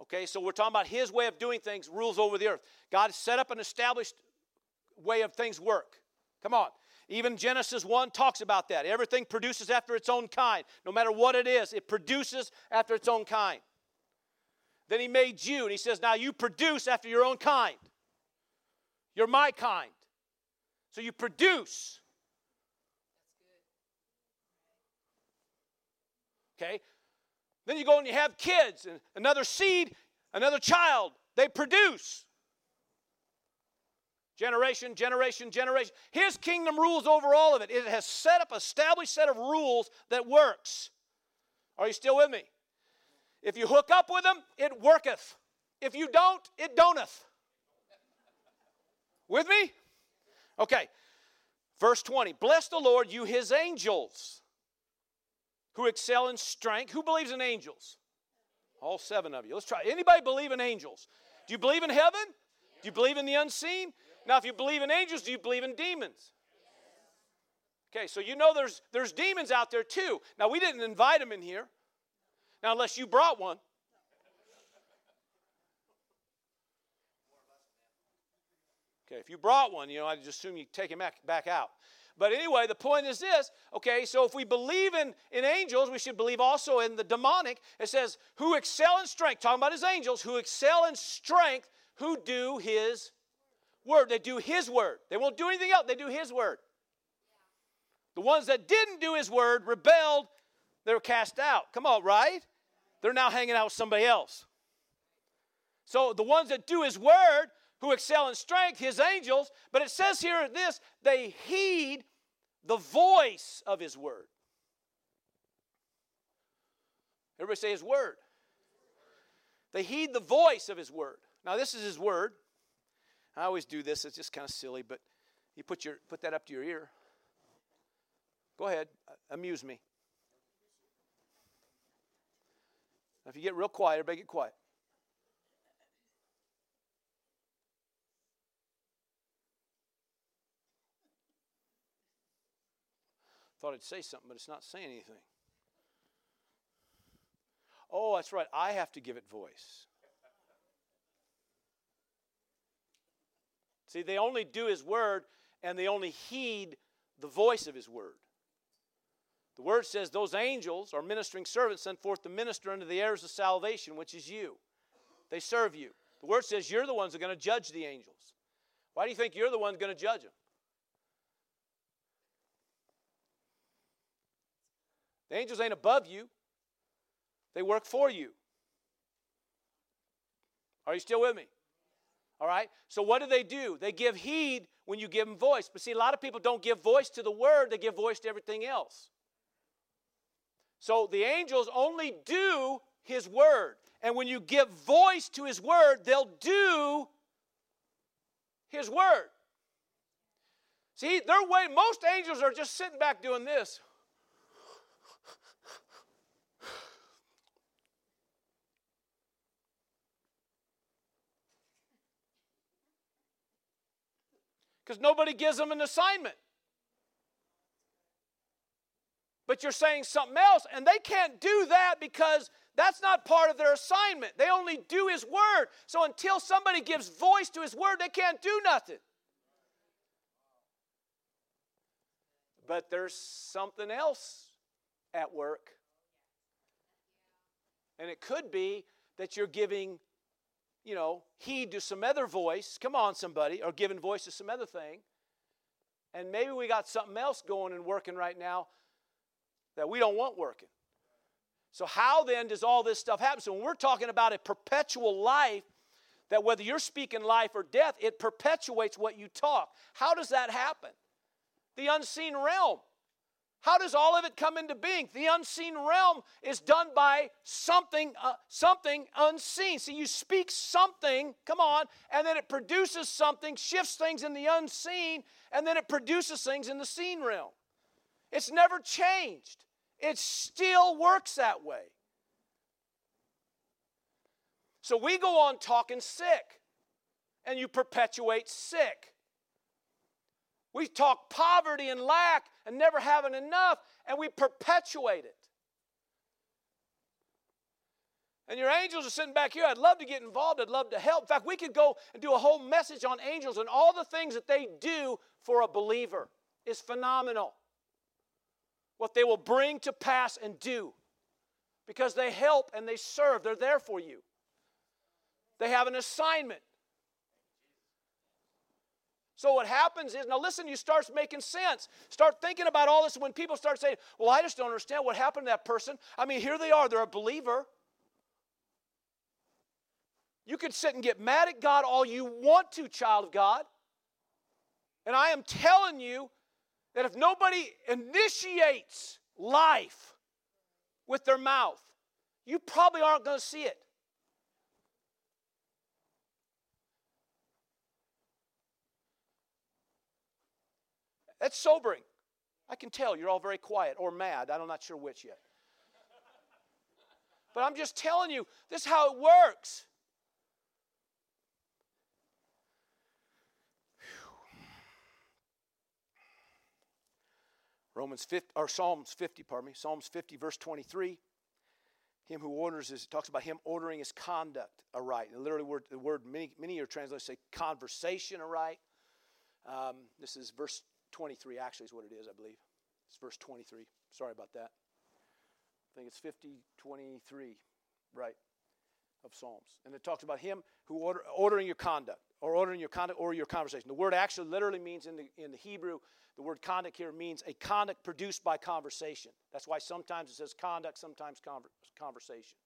Okay, so we're talking about His way of doing things rules over the earth. God set up an established way of things work. Come on. Even Genesis 1 talks about that. Everything produces after its own kind. No matter what it is, it produces after its own kind. Then he made you, and he says, Now you produce after your own kind. You're my kind. So you produce. Okay? Then you go and you have kids, and another seed, another child. They produce. Generation, generation, generation. His kingdom rules over all of it. It has set up, established set of rules that works. Are you still with me? If you hook up with him, it worketh. If you don't, it doneth. With me? Okay. Verse 20. Bless the Lord, you his angels, who excel in strength. Who believes in angels? All seven of you. Let's try. Anybody believe in angels? Do you believe in heaven? Do you believe in the unseen? Now, if you believe in angels, do you believe in demons? Okay, so you know there's, there's demons out there too. Now, we didn't invite them in here. Now, unless you brought one. Okay, if you brought one, you know, I just assume you take him back, back out. But anyway, the point is this okay, so if we believe in, in angels, we should believe also in the demonic. It says, who excel in strength, talking about his angels, who excel in strength, who do his word. They do His word. They won't do anything else, they do His word. The ones that didn't do His word, rebelled, they were cast out. Come on, right? They're now hanging out with somebody else. So the ones that do His word, who excel in strength, His angels, but it says here this they heed the voice of His word. Everybody say His word. They heed the voice of His word. Now, this is His word. I always do this, it's just kind of silly, but you put, your, put that up to your ear. Go ahead, uh, amuse me. Now, if you get real quiet, everybody get quiet. Thought I'd say something, but it's not saying anything. Oh, that's right. I have to give it voice. See, they only do His word and they only heed the voice of His word. The word says those angels are ministering servants sent forth to minister unto the heirs of salvation, which is you. They serve you. The word says you're the ones that are going to judge the angels. Why do you think you're the one going to judge them? The angels ain't above you, they work for you. Are you still with me? All right? So what do they do? They give heed when you give them voice. But see, a lot of people don't give voice to the word, they give voice to everything else. So the angels only do his word. And when you give voice to his word, they'll do his word. See, their way, most angels are just sitting back doing this. Because nobody gives them an assignment. But you're saying something else, and they can't do that because that's not part of their assignment. They only do His Word. So until somebody gives voice to His Word, they can't do nothing. But there's something else at work. And it could be that you're giving, you know, heed to some other voice. Come on, somebody, or giving voice to some other thing. And maybe we got something else going and working right now that we don't want working. So, how then does all this stuff happen? So, when we're talking about a perpetual life, that whether you're speaking life or death, it perpetuates what you talk. How does that happen? The unseen realm. How does all of it come into being? The unseen realm is done by something, uh, something unseen. See, you speak something, come on, and then it produces something, shifts things in the unseen, and then it produces things in the seen realm. It's never changed. It still works that way. So we go on talking sick, and you perpetuate sick. We talk poverty and lack and never having enough, and we perpetuate it. And your angels are sitting back here. I'd love to get involved. I'd love to help. In fact, we could go and do a whole message on angels and all the things that they do for a believer is phenomenal what they will bring to pass and do because they help and they serve. They're there for you. They have an assignment. So what happens is, now listen, you start making sense. Start thinking about all this. When people start saying, well, I just don't understand what happened to that person. I mean, here they are, they're a believer. You could sit and get mad at God all you want to, child of God. And I am telling you, that if nobody initiates life with their mouth, you probably aren't going to see it. That's sobering. I can tell you're all very quiet or mad. I'm not sure which yet. But I'm just telling you, this is how it works. Romans 50, or Psalms 50, pardon me, Psalms 50, verse 23. Him who orders is talks about him ordering his conduct aright. And literally, word, the word many many of your translators say conversation aright. Um, this is verse 23. Actually, is what it is, I believe. It's verse 23. Sorry about that. I think it's 50, 23, right, of Psalms. And it talks about him who order, ordering your conduct, or ordering your conduct, or your conversation. The word actually literally means in the in the Hebrew the word conduct here means a conduct produced by conversation. That's why sometimes it says conduct, sometimes conversation.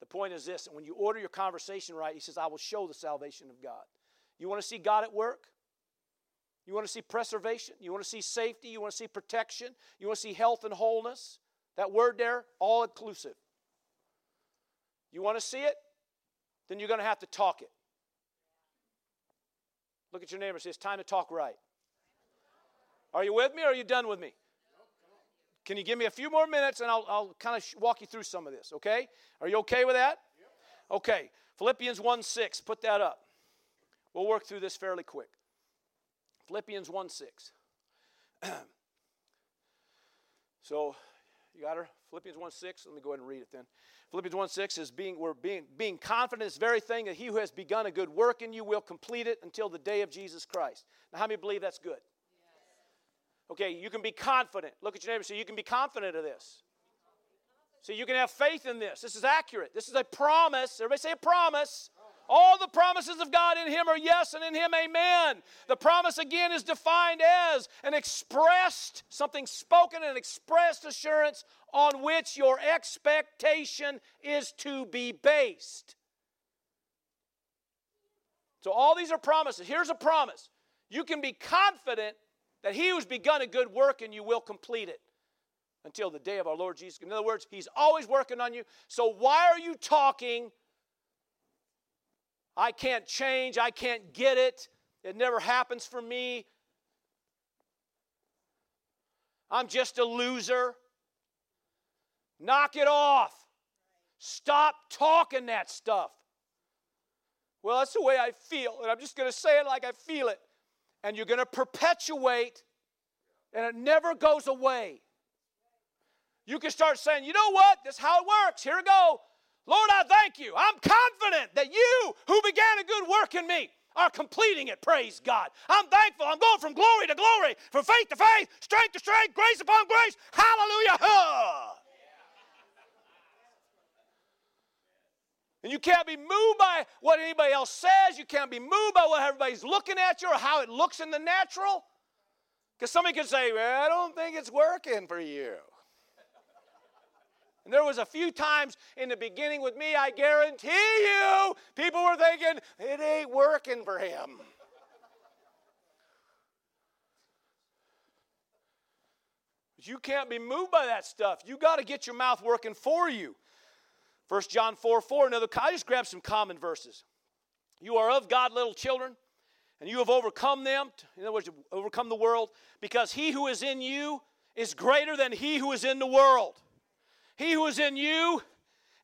The point is this when you order your conversation right, he says, I will show the salvation of God. You want to see God at work? You want to see preservation? You want to see safety? You want to see protection? You want to see health and wholeness? That word there, all inclusive. You want to see it? Then you're going to have to talk it. Look at your neighbor and say, It's time to talk right. Are you with me or are you done with me? Can you give me a few more minutes and I'll, I'll kind of walk you through some of this, okay? Are you okay with that? Okay. Philippians 1 6, put that up. We'll work through this fairly quick. Philippians 1 6. [clears throat] so, you got her? Philippians 1 6. Let me go ahead and read it then. Philippians 1 6 is being, we're being, being confident in this very thing that he who has begun a good work in you will complete it until the day of Jesus Christ. Now, how many believe that's good? Okay, you can be confident. Look at your neighbor and say, You can be confident of this. So you can have faith in this. This is accurate. This is a promise. Everybody say a promise. All the promises of God in Him are yes, and in Him, amen. The promise again is defined as an expressed, something spoken, an expressed assurance on which your expectation is to be based. So all these are promises. Here's a promise you can be confident that he who's begun a good work and you will complete it until the day of our Lord Jesus. In other words, he's always working on you. So why are you talking? I can't change, I can't get it, it never happens for me. I'm just a loser. Knock it off. Stop talking that stuff. Well, that's the way I feel, and I'm just going to say it like I feel it. And you're going to perpetuate, and it never goes away. You can start saying, you know what? This is how it works. Here we go. Lord, I thank you. I'm confident that you who began a good work in me are completing it. Praise God. I'm thankful. I'm going from glory to glory, from faith to faith, strength to strength, grace upon grace. Hallelujah. And you can't be moved by what anybody else says. You can't be moved by what everybody's looking at you or how it looks in the natural. Because somebody could say, well, I don't think it's working for you. And there was a few times in the beginning with me, I guarantee you, people were thinking, it ain't working for him. But you can't be moved by that stuff. You got to get your mouth working for you. 1 John 4 4, another, I just grabbed some common verses. You are of God, little children, and you have overcome them, in other words, overcome the world, because he who is in you is greater than he who is in the world. He who is in you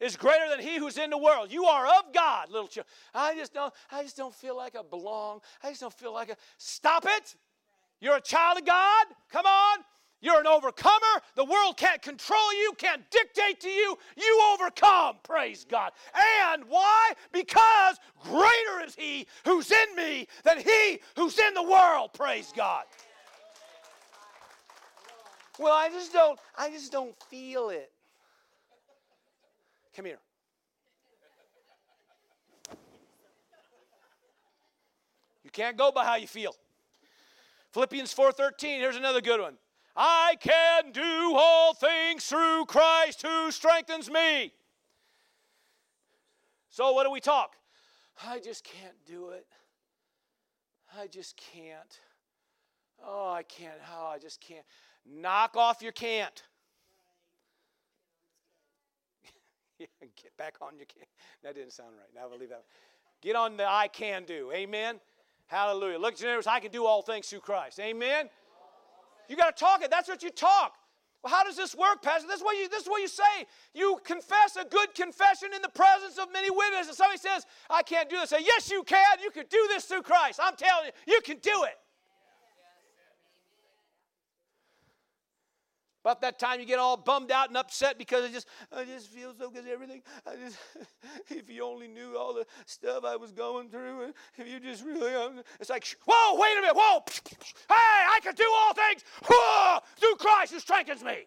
is greater than he who's in the world. You are of God, little children. I just don't, I just don't feel like I belong. I just don't feel like a stop it. You're a child of God. Come on. You're an overcomer. The world can't control you, can't dictate to you. You overcome, praise God. And why? Because greater is He who's in me than He who's in the world, praise God. Well, I just don't, I just don't feel it. Come here. You can't go by how you feel. Philippians 4:13, here's another good one. I can do all things through Christ who strengthens me. So, what do we talk? I just can't do it. I just can't. Oh, I can't. Oh, I just can't. Knock off your can't. [laughs] Get back on your can. That didn't sound right. Now I believe that. Get on the I can do. Amen. Hallelujah. Look at your neighbors. I can do all things through Christ. Amen. You got to talk it. That's what you talk. Well, how does this work, Pastor? This is what you this is what you say. You confess a good confession in the presence of many witnesses. Somebody says, I can't do this. Say, yes, you can. You can do this through Christ. I'm telling you, you can do it. About that time, you get all bummed out and upset because it just, I just feel so good. Everything, I just, [laughs] if you only knew all the stuff I was going through, if you just really, um, it's like, whoa, wait a minute, whoa, [sniffs] hey, I can do all things whoa, through Christ who strengthens me.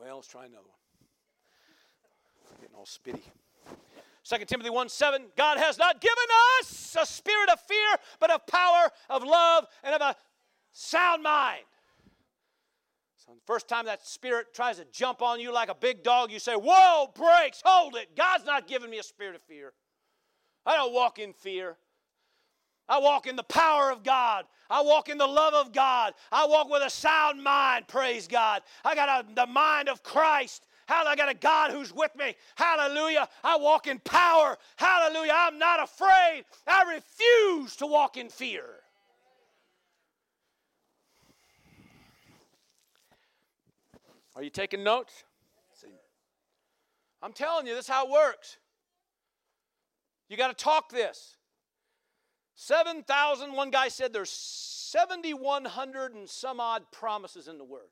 Well, let's try another one. Getting all spitty. 2 Timothy 1 7, God has not given us a spirit of fear, but of power, of love, and of a sound mind. So the first time that spirit tries to jump on you like a big dog, you say, Whoa, brakes, hold it. God's not giving me a spirit of fear. I don't walk in fear. I walk in the power of God. I walk in the love of God. I walk with a sound mind, praise God. I got a, the mind of Christ. Hallelujah. I got a God who's with me. Hallelujah. I walk in power. Hallelujah. I'm not afraid. I refuse to walk in fear. Are you taking notes? I'm telling you, this is how it works. You got to talk this. 7,000, one guy said there's 7,100 and some odd promises in the Word.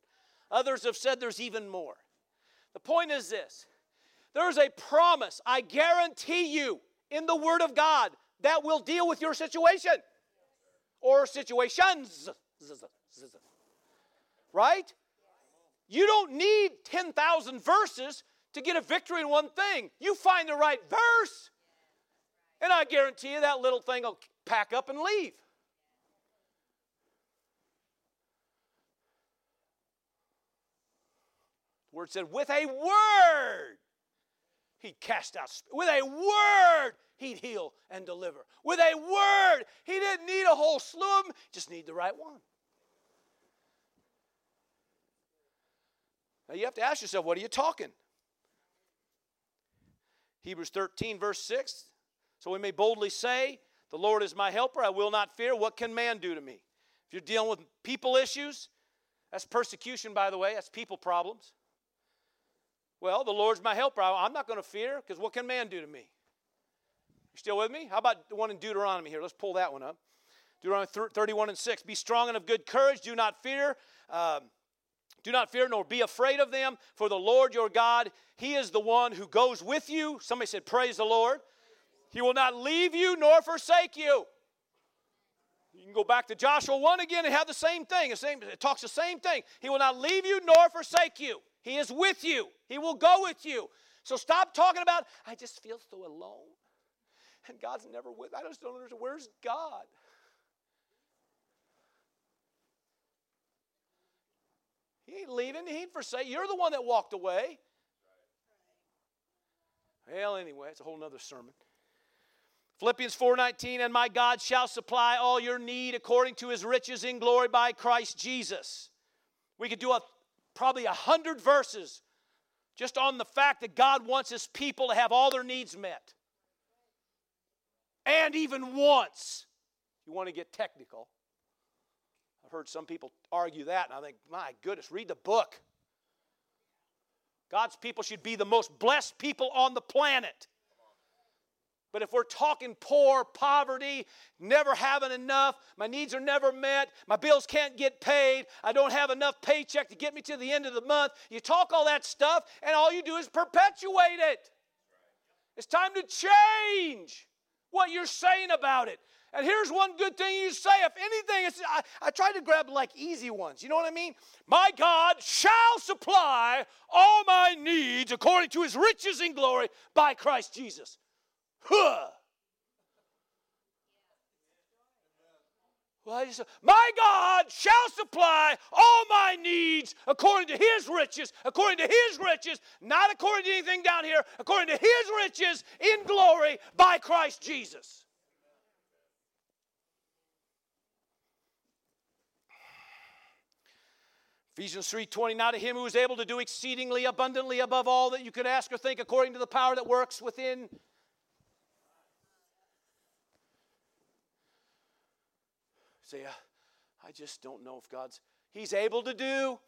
Others have said there's even more. The point is this there's a promise, I guarantee you, in the Word of God that will deal with your situation or situations. Right? You don't need 10,000 verses to get a victory in one thing. You find the right verse, and I guarantee you that little thing will pack up and leave. Word said, with a word, he'd cast out. With a word, he'd heal and deliver. With a word, he didn't need a whole slew of them, just need the right one. Now you have to ask yourself, what are you talking? Hebrews 13, verse 6. So we may boldly say The Lord is my helper. I will not fear. What can man do to me? If you're dealing with people issues, that's persecution, by the way, that's people problems. Well, the Lord's my helper. I'm not going to fear because what can man do to me? You still with me? How about the one in Deuteronomy here? Let's pull that one up. Deuteronomy 31 and 6. Be strong and of good courage. Do not fear. Um, do not fear nor be afraid of them, for the Lord your God, He is the one who goes with you. Somebody said, Praise the Lord. He will not leave you nor forsake you. You can go back to Joshua 1 again and have the same thing. The same, it talks the same thing. He will not leave you nor forsake you. He is with you. He will go with you. So stop talking about, I just feel so alone. And God's never with. I just don't understand. Where's God? He ain't leaving. He ain't forsake. You're the one that walked away. Well, anyway, it's a whole nother sermon. Philippians 4:19 and my God shall supply all your need according to his riches in glory by Christ Jesus. We could do a, probably a hundred verses just on the fact that God wants his people to have all their needs met. And even once, if you want to get technical, I've heard some people argue that, and I think, my goodness, read the book. God's people should be the most blessed people on the planet. But if we're talking poor, poverty, never having enough, my needs are never met, my bills can't get paid, I don't have enough paycheck to get me to the end of the month, you talk all that stuff, and all you do is perpetuate it. It's time to change what you're saying about it. And here's one good thing you say. If anything, it's, I, I try to grab like easy ones. You know what I mean? My God shall supply all my needs according to his riches in glory by Christ Jesus. Huh. Well, just, my God shall supply all my needs according to his riches, according to his riches, not according to anything down here, according to his riches in glory by Christ Jesus. Ephesians 3:20 Now to him who is able to do exceedingly abundantly above all that you could ask or think according to the power that works within Say, uh, I just don't know if God's He's able to do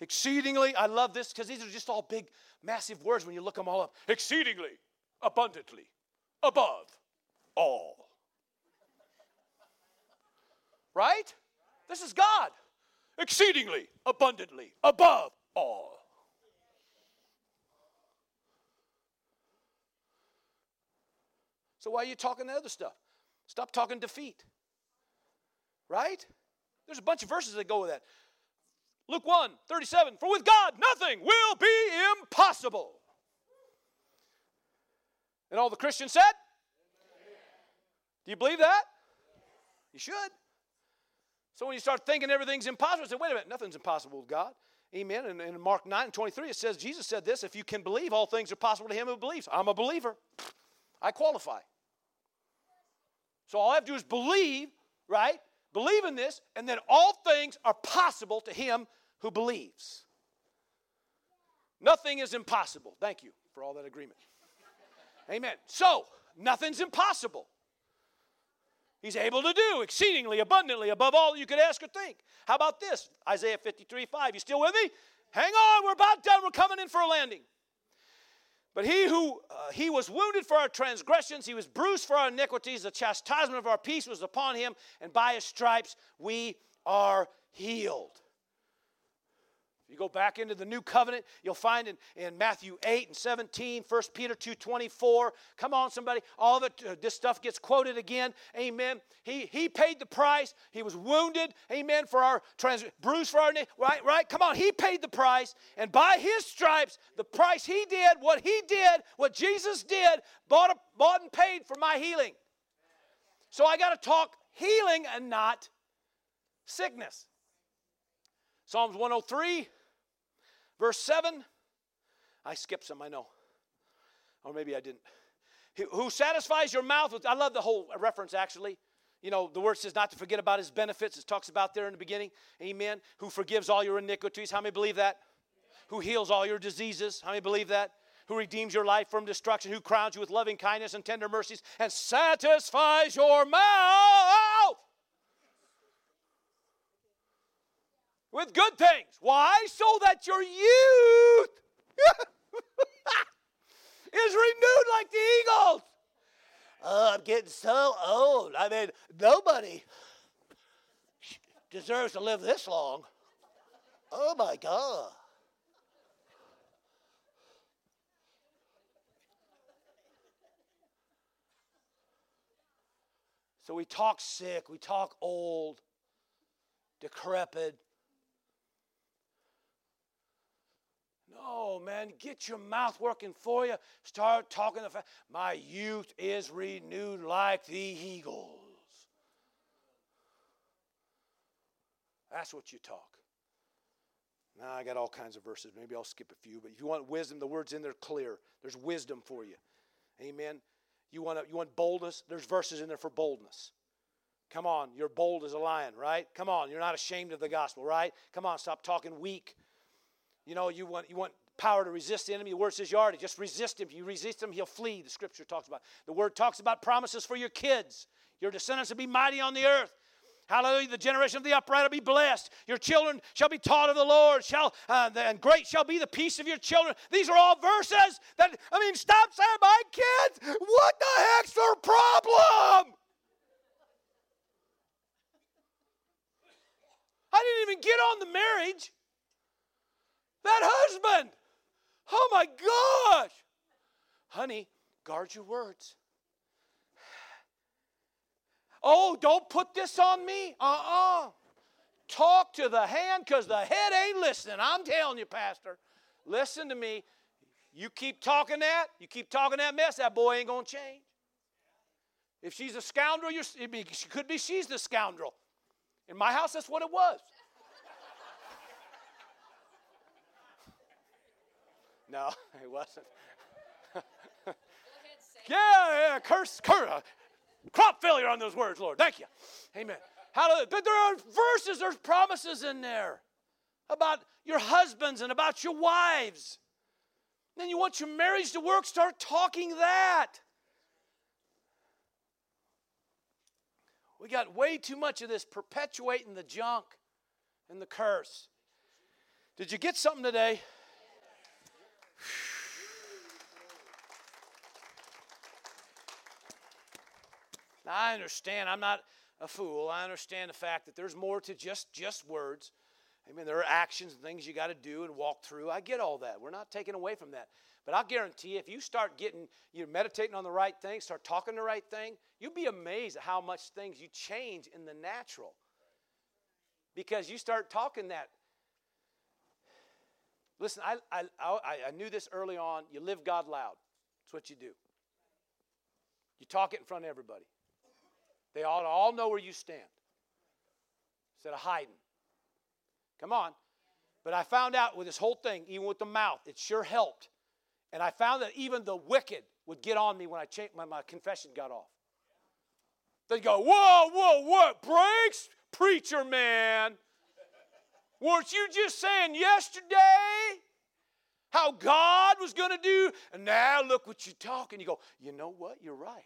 exceedingly. I love this because these are just all big, massive words when you look them all up. Exceedingly, abundantly, above all. Right? This is God exceedingly, abundantly, above all. So why are you talking the other stuff? Stop talking defeat. Right? There's a bunch of verses that go with that. Luke 1 37 For with God nothing will be impossible. And all the Christians said, Do you believe that? You should. So when you start thinking everything's impossible, say, wait a minute, nothing's impossible with God. Amen. And in Mark 9 and 23, it says, Jesus said this if you can believe, all things are possible to him who believes. I'm a believer. I qualify. So all I have to do is believe, right? Believe in this, and then all things are possible to him who believes. Nothing is impossible. Thank you for all that agreement. Amen. So, nothing's impossible. He's able to do exceedingly abundantly above all you could ask or think. How about this? Isaiah 53 5. You still with me? Hang on, we're about done. We're coming in for a landing. But he who uh, he was wounded for our transgressions, he was bruised for our iniquities, the chastisement of our peace was upon him, and by his stripes we are healed. If you go back into the new covenant, you'll find in, in Matthew 8 and 17, 1 Peter 2 24. Come on, somebody. All of it, uh, this stuff gets quoted again. Amen. He, he paid the price. He was wounded. Amen. For our trans, bruised for our name. right, right. Come on. He paid the price. And by his stripes, the price he did, what he did, what Jesus did, bought, a, bought and paid for my healing. So I got to talk healing and not sickness. Psalms 103 Verse 7, I skipped some, I know. Or maybe I didn't. Who satisfies your mouth with, I love the whole reference actually. You know, the word says not to forget about his benefits. It talks about there in the beginning. Amen. Who forgives all your iniquities. How many believe that? Who heals all your diseases. How many believe that? who redeems your life from destruction, who crowns you with loving kindness and tender mercies, and satisfies your mouth with good things. Why? So that your youth [laughs] is renewed like the eagles. Oh, I'm getting so old. I mean, nobody deserves to live this long. Oh my God. So we talk sick, we talk old, decrepit. Man, get your mouth working for you. Start talking fact. My youth is renewed like the eagles. That's what you talk. Now, I got all kinds of verses. Maybe I'll skip a few, but if you want wisdom, the word's in there clear. There's wisdom for you. Amen. You want, you want boldness? There's verses in there for boldness. Come on, you're bold as a lion, right? Come on, you're not ashamed of the gospel, right? Come on, stop talking weak. You know, you want you want power to resist the enemy. The word says you already just resist him. If you resist him, he'll flee. The scripture talks about. The word talks about promises for your kids. Your descendants will be mighty on the earth. Hallelujah. The generation of the upright will be blessed. Your children shall be taught of the Lord. Shall uh, and great shall be the peace of your children. These are all verses that I mean, stop saying my kids. What the heck's their problem? I didn't even get on the marriage. That husband. Oh my gosh. Honey, guard your words. Oh, don't put this on me. Uh uh-uh. uh Talk to the hand because the head ain't listening. I'm telling you, Pastor. Listen to me. You keep talking that, you keep talking that mess, that boy ain't going to change. If she's a scoundrel, you're, it could be she's the scoundrel. In my house, that's what it was. No, [laughs] it wasn't. [laughs] yeah, yeah, curse, curse, uh, crop failure on those words, Lord. Thank you. Amen. Hallelujah. But there are verses, there's promises in there about your husbands and about your wives. Then you want your marriage to work, start talking that. We got way too much of this perpetuating the junk and the curse. Did you get something today? Now, I understand. I'm not a fool. I understand the fact that there's more to just just words. I mean, there are actions and things you got to do and walk through. I get all that. We're not taking away from that. But I'll guarantee you, if you start getting, you're meditating on the right thing, start talking the right thing, you'll be amazed at how much things you change in the natural. Because you start talking that. Listen, I, I, I, I knew this early on. You live God loud. That's what you do. You talk it in front of everybody. They ought to all know where you stand instead of hiding. Come on. But I found out with this whole thing, even with the mouth, it sure helped. And I found that even the wicked would get on me when I changed, my confession got off. They'd go, Whoa, whoa, what? Breaks? Preacher man. Weren't you just saying yesterday how God was going to do? And now look what you're talking. You go, You know what? You're right.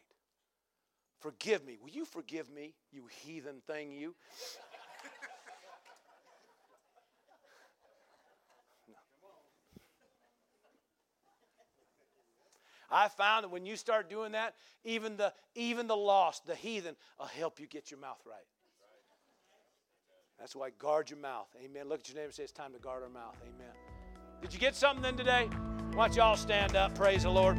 Forgive me. Will you forgive me, you heathen thing, you? I found that when you start doing that, even the even the lost, the heathen, will help you get your mouth right. That's why guard your mouth. Amen. Look at your neighbor and say it's time to guard our mouth. Amen. Did you get something then today? Why don't you all stand up? Praise the Lord.